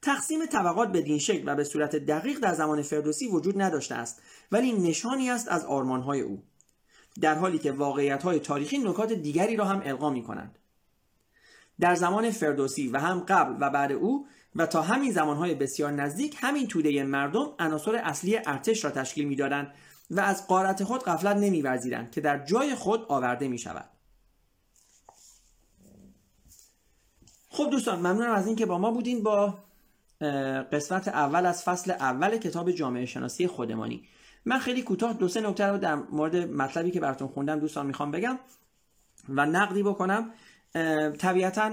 تقسیم طبقات بدین شکل و به صورت دقیق در زمان فردوسی وجود نداشته است ولی نشانی است از آرمانهای او در حالی که واقعیت تاریخی نکات دیگری را هم القا می کنند در زمان فردوسی و هم قبل و بعد او و تا همین زمانهای بسیار نزدیک همین توده مردم عناصر اصلی ارتش را تشکیل می‌دادند و از قارت خود غفلت نمیورزیدند که در جای خود آورده می شود. خب دوستان ممنونم از اینکه با ما بودین با قسمت اول از فصل اول کتاب جامعه شناسی خودمانی. من خیلی کوتاه دو سه نکته رو در مورد مطلبی که براتون خوندم دوستان می‌خوام بگم و نقدی بکنم. طبیعتا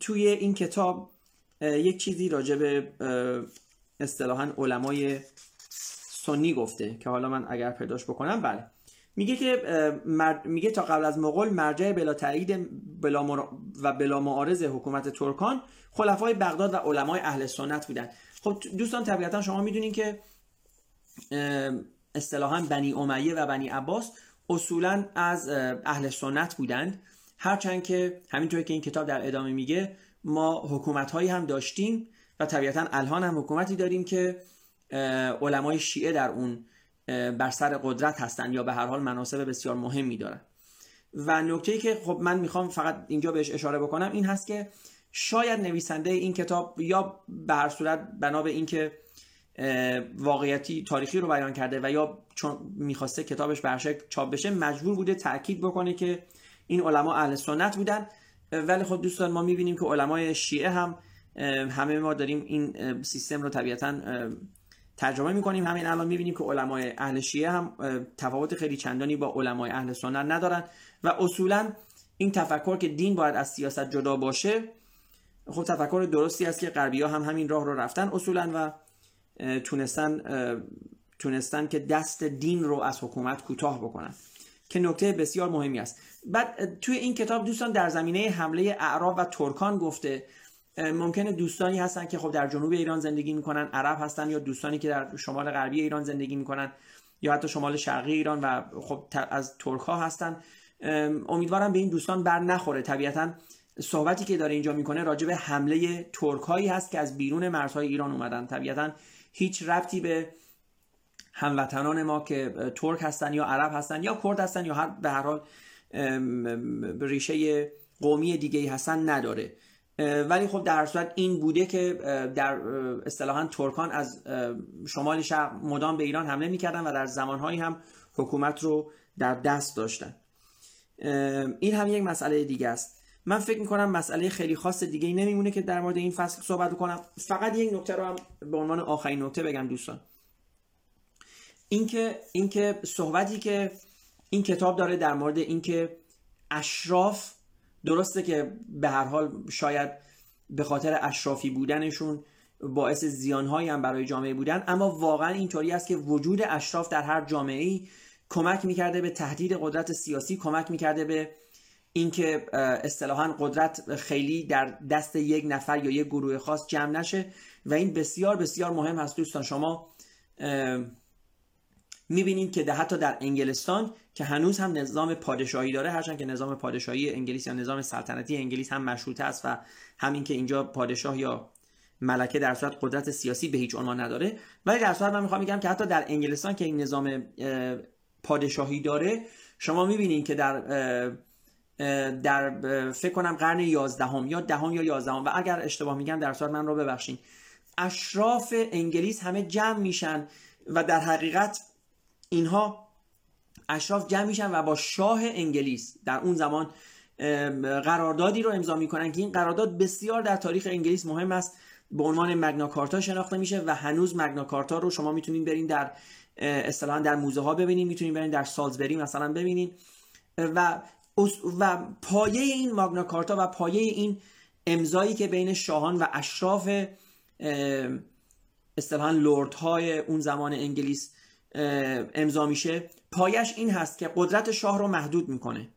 توی این کتاب یک چیزی راجع به اصطلاحا علمای سنی گفته که حالا من اگر پیداش بکنم بله. میگه که میگه تا قبل از مغول مرجع بلا تایید بلا و بلا معارض حکومت ترکان خلفای بغداد و علمای اهل سنت بودن. خب دوستان طبیعتا شما می‌دونین که اصطلاحا بنی امیه و بنی عباس اصولا از اهل سنت بودند. هرچند که همینطور که این کتاب در ادامه میگه ما حکومت هایی هم داشتیم و طبیعتا الان هم حکومتی داریم که علمای شیعه در اون بر سر قدرت هستند یا به هر حال مناسب بسیار مهمی دارن. و نکته که خب من می‌خوام فقط اینجا بهش اشاره بکنم این هست که شاید نویسنده این کتاب یا به هر صورت بنا به اینکه واقعیتی تاریخی رو بیان کرده و یا چون می‌خواسته کتابش به چاپ بشه مجبور بوده تاکید بکنه که این علما اهل سنت بودن. ولی خب دوستان ما می‌بینیم که علمای شیعه هم همه ما داریم این سیستم رو طبیعتا ترجمه می‌کنیم. همین الان می‌بینیم که علمای اهل شیعه هم تفاوت خیلی چندانی با علمای اهل سنت ندارن و اصولا این تفکر که دین باید از سیاست جدا باشه خب تفکر درستی است که غربی ها هم همین راه رو رفتن اصولا و تونستن تونستن که دست دین رو از حکومت کوتاه بکنن که نکته بسیار مهمی است. بعد توی این کتاب دوستان در زمینه حمله اعراب و ترکان گفته ممکنه دوستانی هستن که خب در جنوب ایران زندگی می‌کنن عرب هستن یا دوستانی که در شمال غربی ایران زندگی می‌کنن یا حتی شمال شرقی ایران و خب از ترک ها هستن امیدوارم به این دوستان بر نخوره. طبیعتا صحبتی که داره اینجا می‌کنه راجع به حمله ترک هایی هست که از بیرون مرزهای ایران اومدن. طبیعتا هیچ ربطی به هموطنان ما که ترک هستن یا عرب هستن یا کرد هستن یا هر به هر حال ریشه قومی دیگه هستن نداره. ولی خب در صورت این بوده که در اصطلاحا ترکان از شمال شرق مدام به ایران حمله می‌کردن و در زمانهایی هم حکومت رو در دست داشتن. این هم یک مسئله دیگه است. من فکر می‌کنم مسئله خیلی خاص دیگه ای نمیمونه که در مورد این فصل صحبت کنم فقط یک نکته رو هم به عنوان آخرین نکته بگم دوستان. اینکه اینکه صحبتی که این کتاب داره در مورد اینکه اشراف درسته که به هر حال شاید به خاطر اشرافی بودنشون باعث زیانهایی هم برای جامعه بودن اما واقعا اینطوری است که وجود اشراف در هر جامعه ای کمک می‌کرده به تهدید قدرت سیاسی کمک می‌کرده به اینکه اصطلاحا قدرت خیلی در دست یک نفر یا یک گروه خاص جمع نشه و این بسیار بسیار مهم هست. دوستان شما می‌بینید که حتی در انگلستان که هنوز هم نظام پادشاهی داره هرچند که نظام پادشاهی انگلیس یا نظام سلطنتی انگلیس هم مشروطه است و همین که اینجا پادشاه یا ملکه در صورت قدرت سیاسی به هیچ عنوان نداره. ولی در صورت من می‌خوام بگم که حتی در انگلستان که این نظام پادشاهی داره شما می‌بینید که در در فکر کنم قرن 11 هم یا دهم یا 11 و اگر اشتباه میگم در صورت من رو ببخشید اشراف انگلیس همه جمع میشن و در حقیقت اینها اشراف جمع میشن و با شاه انگلیس در اون زمان قراردادی رو امضا می‌کنن که این قرارداد بسیار در تاریخ انگلیس مهم است. به عنوان مگناکارتا شناخته میشه و هنوز مگناکارتا رو شما می‌تونید برین در اصطلاحا در موزه ها ببینید می‌تونید برین در سالزبری مثلا ببینید و و پایه این ماگناکارتا و پایه این امضایی که بین شاهان و اشراف اصطلاحا لورد های اون زمان انگلیس امضا میشه. پایش این هست که قدرت شاه رو محدود می‌کنه.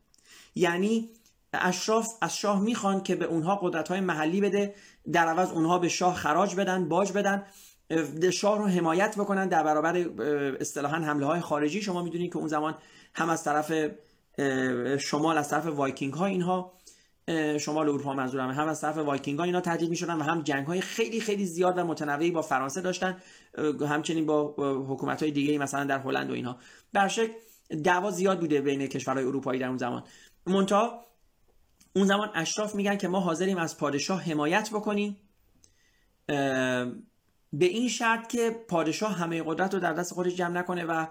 یعنی اشراف از شاه می‌خوان که به اونها قدرت های محلی بده در عوض اونها به شاه خراج بدن باج بدن. شاه رو حمایت بکنن در برابر اصطلاحا حمله های خارجی. شما می‌دونید که اون زمان هم از طرف شمال از طرف وایکینگ ها اینها شمال اروپا منظورم هم از طرف وایکینگ ها اینا تهدید می‌شدن و هم جنگ های خیلی خیلی زیاد و متنوعی با فرانسه داشتن همچنین با حکومت های دیگه مثلا در هلند و اینها در شکل دعوا زیاد بوده بین کشورهای اروپایی در اون زمان. مونتا اون زمان اشراف میگن که ما حاضریم از پادشاه حمایت بکنیم به این شرط که پادشاه همه قدرت رو در دست خودش جمع نکنه و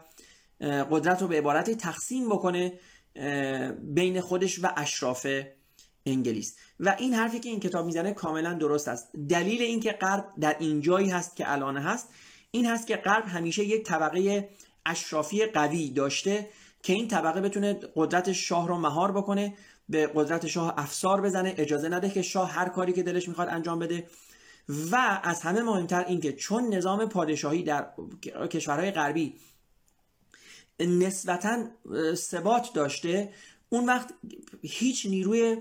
قدرت رو به عبارتی تقسیم بکنه بین خودش و اشراف انگلیس. و این حرفی که این کتاب می‌زنه کاملا درست است. دلیل اینکه غرب در این جایی هست که الان هست این هست که غرب همیشه یک طبقه اشرافی قوی داشته که این طبقه بتونه قدرت شاه رو مهار بکنه به قدرت شاه افسار بزنه اجازه نده که شاه هر کاری که دلش می‌خواد انجام بده. و از همه مهمتر اینکه چون نظام پادشاهی در کشورهای غربی نسبتا ثبات داشته اون وقت هیچ نیروی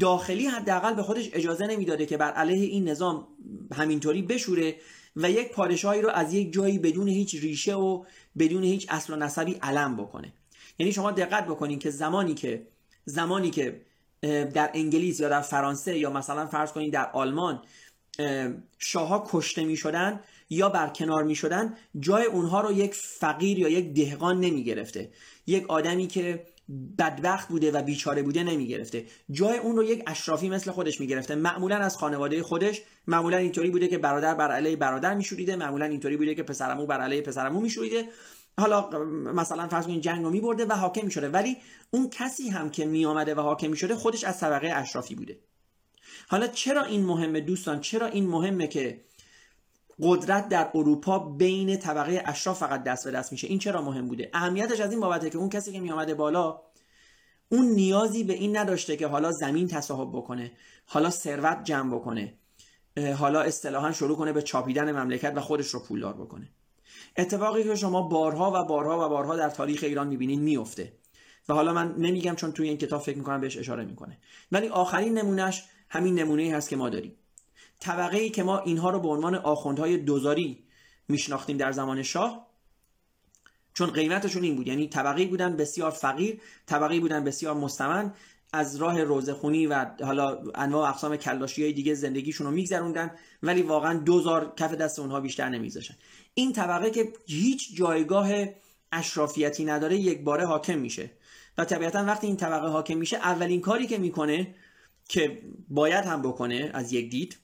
داخلی حداقل به خودش اجازه نمی‌داده که بر علیه این نظام همینطوری بشوره و یک پادشاهی رو از یک جایی بدون هیچ ریشه و بدون هیچ اصل و نسبی علم بکنه. یعنی شما دقت بکنین که زمانی که زمانی که در انگلیس یا در فرانسه یا مثلا فرض کنید در آلمان شاهها کشته می شدن یا برکنار می شدن جای اونها رو یک فقیر یا یک دهقان نمی گرفته. یک آدمی که بدبخت بوده و بیچاره بوده نمی گرفته. جای اون رو یک اشرافی مثل خودش می گرفته. معمولا از خانواده خودش معمولا اینطوری بوده که برادر بر علیه برادر می معمولا اینطوری بوده که پسرمو بر علیه پسرمو می حالا مثلا فرض کنید جنگ رو میبرده و حاکم می‌شده ولی اون کسی هم که میآمده و حاکم می‌شده خودش از طبقه اشرافی بوده. حالا چرا این مهمه دوستان؟ چرا این مهمه که قدرت در اروپا بین طبقه اشراف فقط دست به دست میشه. این چرا مهم بوده؟ اهمیتش از این بابته که اون کسی که میآمده بالا اون نیازی به این نداشته که حالا زمین تصاحب بکنه حالا ثروت جمع بکنه حالا اصطلاحا شروع کنه به چاپیدن مملکت و خودش رو پولدار بکنه. اتفاقی که شما بارها و بارها و بارها در تاریخ ایران می‌بینید میفته و حالا من نمیگم چون توی این کتاب فکر می‌کنم بهش اشاره می‌کنه. ولی آخرین نمونهش همین نمونه هست که ما داریم. طبقه ای که ما اینها رو به عنوان آخوندهای دوزاری میشناختیم در زمان شاه چون قیمتشون این بود. یعنی طبقه بودن بسیار فقیر طبقه بودن بسیار مستمن از راه روزخونی و حالا انواع اقسام کلاشی های دیگه زندگیشون رو میگذروندن ولی واقعا دوزار کف دست اونها بیشتر نمیذاشن. این طبقه که هیچ جایگاه اشرافیتی نداره یک باره حاکم میشه. و طبیعتا وقتی این طبقه حاکم میشه اولین کاری که می‌کنه که باید هم بکنه از یک دید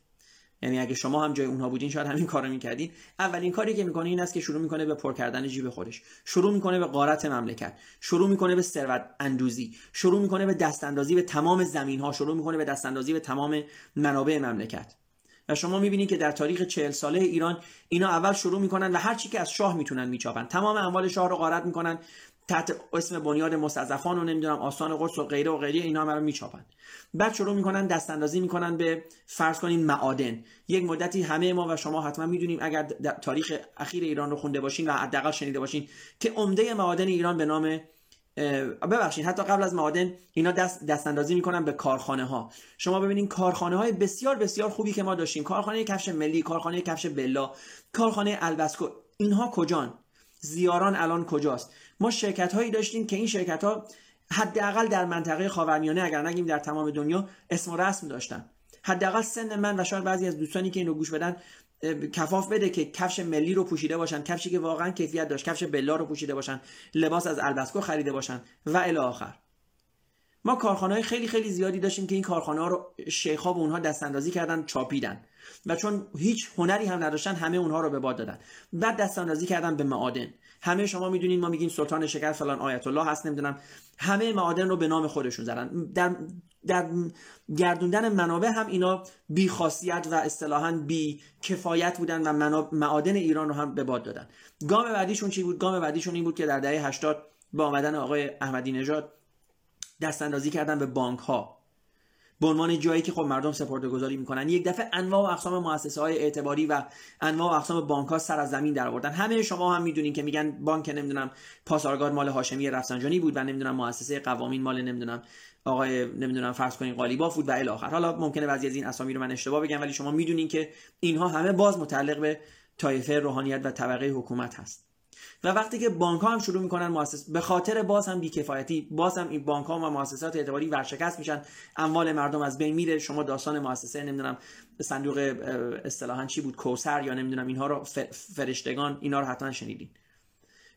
یعنی اگه شما هم جای اونها بودین شاید همین کارو می‌کردین. اولین کاری که می‌کنه این است که شروع می‌کنه به پر کردن جیب خودش. شروع می‌کنه به غارت مملکت. شروع می‌کنه به ثروت اندوزی. شروع می‌کنه به دست اندازی به تمام زمین ها شروع می‌کنه به دست اندازی به تمام منابع مملکت. و شما می‌بینید که در تاریخ چهل ساله ایران اینا اول شروع می‌کنن و هر چی که از شاه می‌تونن میچاپن. تمام اموال شاه رو غارت می‌کنن. تحت اسم بنیاد مستضعفان و نمی‌دونم آستان قدس و غیره و غیره اینا هم رو میچاپن. بعد شروع می‌کنن دست اندازی می‌کنن به فرض کنین معادن. یک مدتی همه ما و شما حتما می‌دونیم اگر تاریخ اخیر ایران رو خونده باشین و حداقل شنیده باشین که عمده معادن ایران به نام ببخشید حتی قبل از معادن اینا دست دست اندازی می‌کنن به کارخانه ها شما ببینید کارخانه های بسیار بسیار خوبی که ما داشتیم. کارخانه کفش ملی کارخانه کفش بلا کارخانه البسکو اینها کجان؟ زیاران الان کجاست؟ ما شرکت هایی داشتیم که این شرکت ها حداقل در منطقه خاورمیانه اگر نگیم در تمام دنیا اسم و رسم داشتن. حداقل سن من و شاید بعضی از دوستانی که اینو گوش بدن کفاف بده که کفش ملی رو پوشیده باشن کفشی که واقعا کیفیت داشت کفش بلا رو پوشیده باشن لباس از البسکو خریده باشن و الی آخر. ما کارخانه خیلی خیلی زیادی داشتیم که این کارخانه ها رو شیخ ها به اونها دست اندازی کردن چاپیدن. و چون هیچ هنری هم نداشتن همه اونها رو به باد دادن. بعد دست اندازی کردن به معادن. همه شما می‌دونید ما میگیم سلطان شکر فلان آیت الله هست نمی‌دونم. همه معادن رو به نام خودشون زدن. در در گردوندن منابع هم اینا بی خاصیت و اصطلاحا بی کفایت بودن و معادن ایران رو هم به باد دادن. گام بعدیشون چی بود؟ گام بعدیشون این بود که در دهه 80 با آمدن آقای احمدی نژاد دست اندازی کردن به بانک ها به عنوان جایی که خب مردم سپرده گذاری می‌کنن یک دفعه انواع و اقسام مؤسسه های اعتباری و انواع و اقسام بانک ها سر از زمین در آوردن همه شما هم می‌دونین که میگن بانک نمی‌دونم پاسارگاد مال هاشمی رفسنجانی بود و نمی‌دونم مؤسسه قوامین مال نمی‌دونم آقای نمی‌دونم فرض کنین قالیباف بود و الی آخر. حالا ممکنه بعضی از این اسامی رو من اشتباه بگم ولی شما می‌دونین که اینها همه باز متعلق به طایفه روحانیت و طبقه حکومت هست. و وقتی که بانک ها هم شروع می‌کنن مؤسس به خاطر باز هم بیکفایتی باز هم این بانک ها و مؤسسات اعتباری ورشکست میشن. اموال مردم از بین میره. شما داستان مؤسسه نمی‌دونم صندوق اصطلاحا چی بود کوسر یا نمی‌دونم اینها رو فرشتگان اینا رو حتما شنیدین.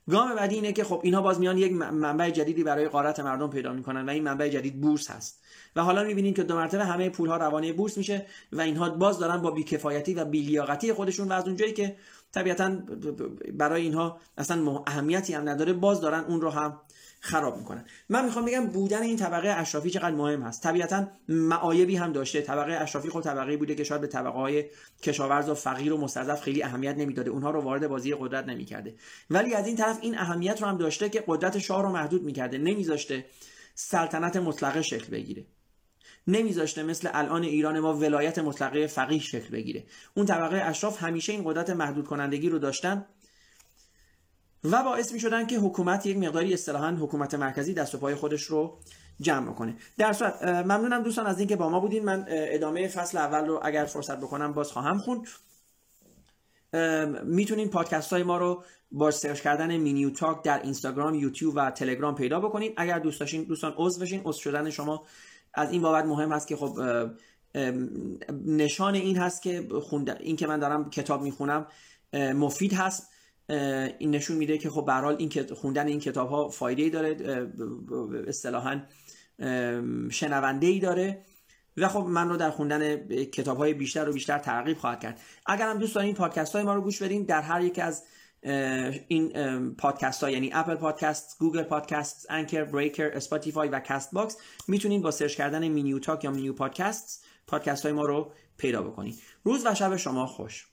گام بعدی اینه که خب اینها باز میان یک منبع جدیدی برای قارت مردم پیدا می‌کنن و این منبع جدید بورس هست. و حالا می‌بینید که دو مرتبه همه پول ها روانه بورس میشه و اینها باز دارن با بیکفایتی و بیلیاقتی خودشون و از اونجایی که طبیعتا برای اینها اصلا اهمیتی هم نداره باز دارن اون رو هم خراب می‌کنن. من می‌خوام بگم بودن این طبقه اشرافی چقدر مهم هست. طبیعتا معایبی هم داشته. طبقه اشرافی خود طبقه بوده که شاید به طبقه های کشاورز و فقیر و مستضعف خیلی اهمیت نمی‌داده. اونها رو وارد بازی قدرت نمی‌کرده. ولی از این طرف این اهمیت رو هم داشته که قدرت شاه رو محدود می‌کرده. نمیذاشته سلطنت مطلقه شکل بگیره. نمیذاشته مثل الان ایران ما ولایت مطلقه فقیه شکل بگیره. اون طبقه اشراف همیشه این قدرت محدود کنندگی رو داشتن و باعث می شدن که حکومت یک مقداری اصطلاحا حکومت مرکزی دست و پای خودش رو جمع کنه در صورت ممنونم دوستان از اینکه با ما بودین. من ادامه فصل اول رو اگر فرصت بکنم باز خواهم خوند. می‌تونین پادکست های ما رو با سرچ کردن مینیو تاک در اینستاگرام یوتیوب و تلگرام پیدا بکنید اگر دوست داشتین دوستان عضو بشین. عضو شدن شما از این بابت مهم هست که خب نشان این هست که خوند این که من دارم کتاب می‌خونم مفید هست. این نشون میده که خب به این که خوندن این کتاب ها فایده ای داره اصطلاحا شنونده ای داره و خب من رو در خوندن کتاب های بیشتر و بیشتر ترغیب خواهد کرد. اگر هم دوست دارین پادکست های ما رو گوش بدین در هر یک از این پادکست ها یعنی Apple Podcast Google Podcast Anchor Breaker Spotify و Castbox می‌تونید با سرچ کردن مینیو تاک یا مینیو پادکست پادکست های ما رو پیدا بکنید. روز و شب شما خوش.